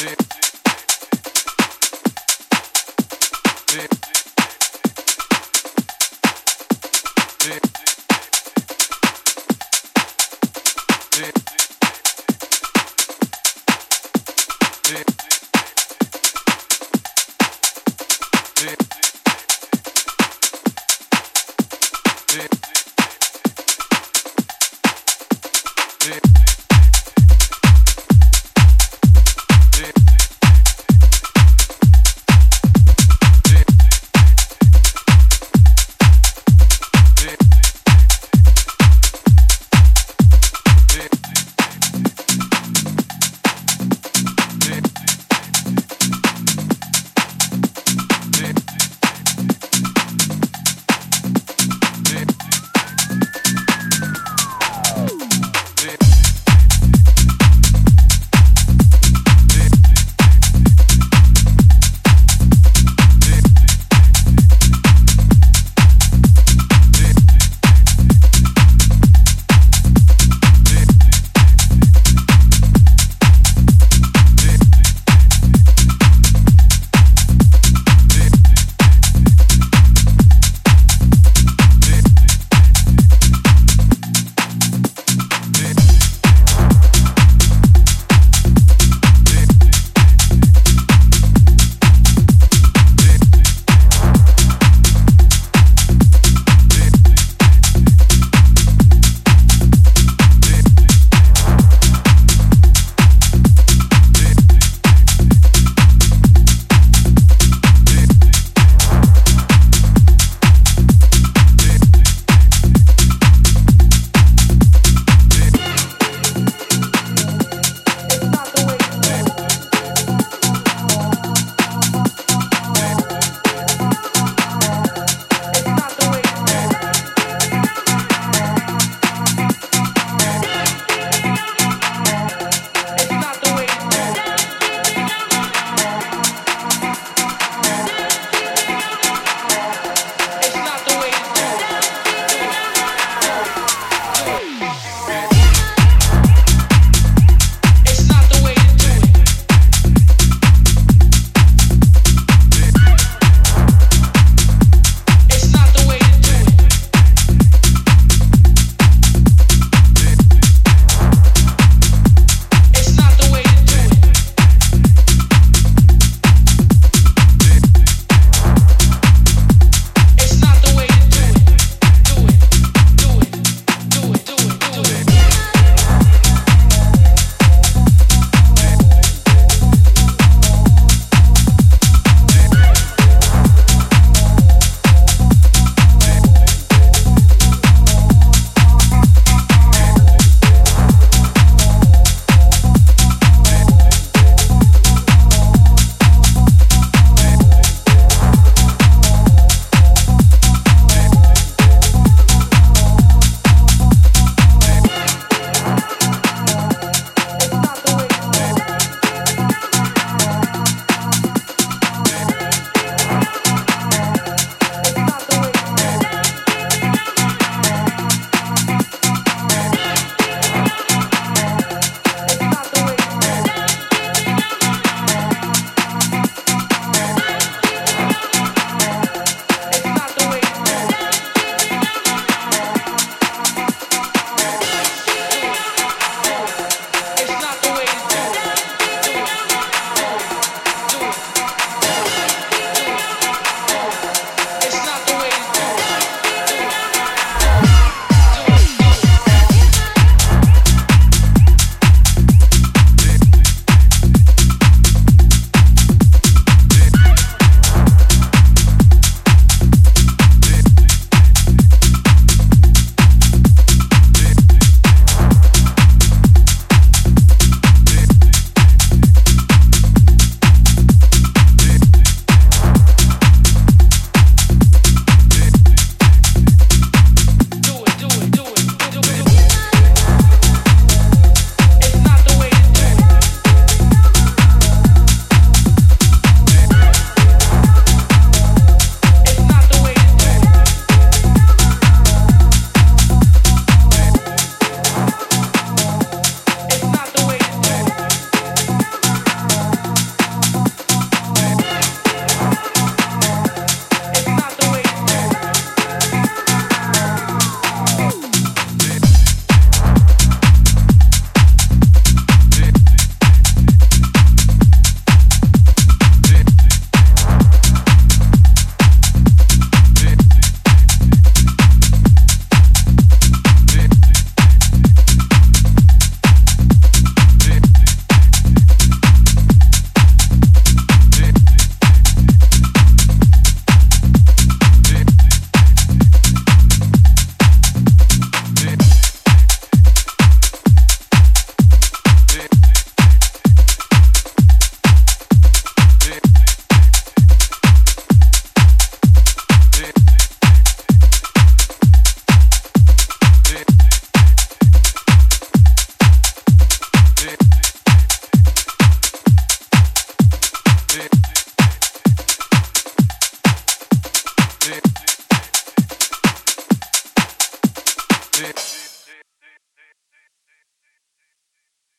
Yeah. Sim.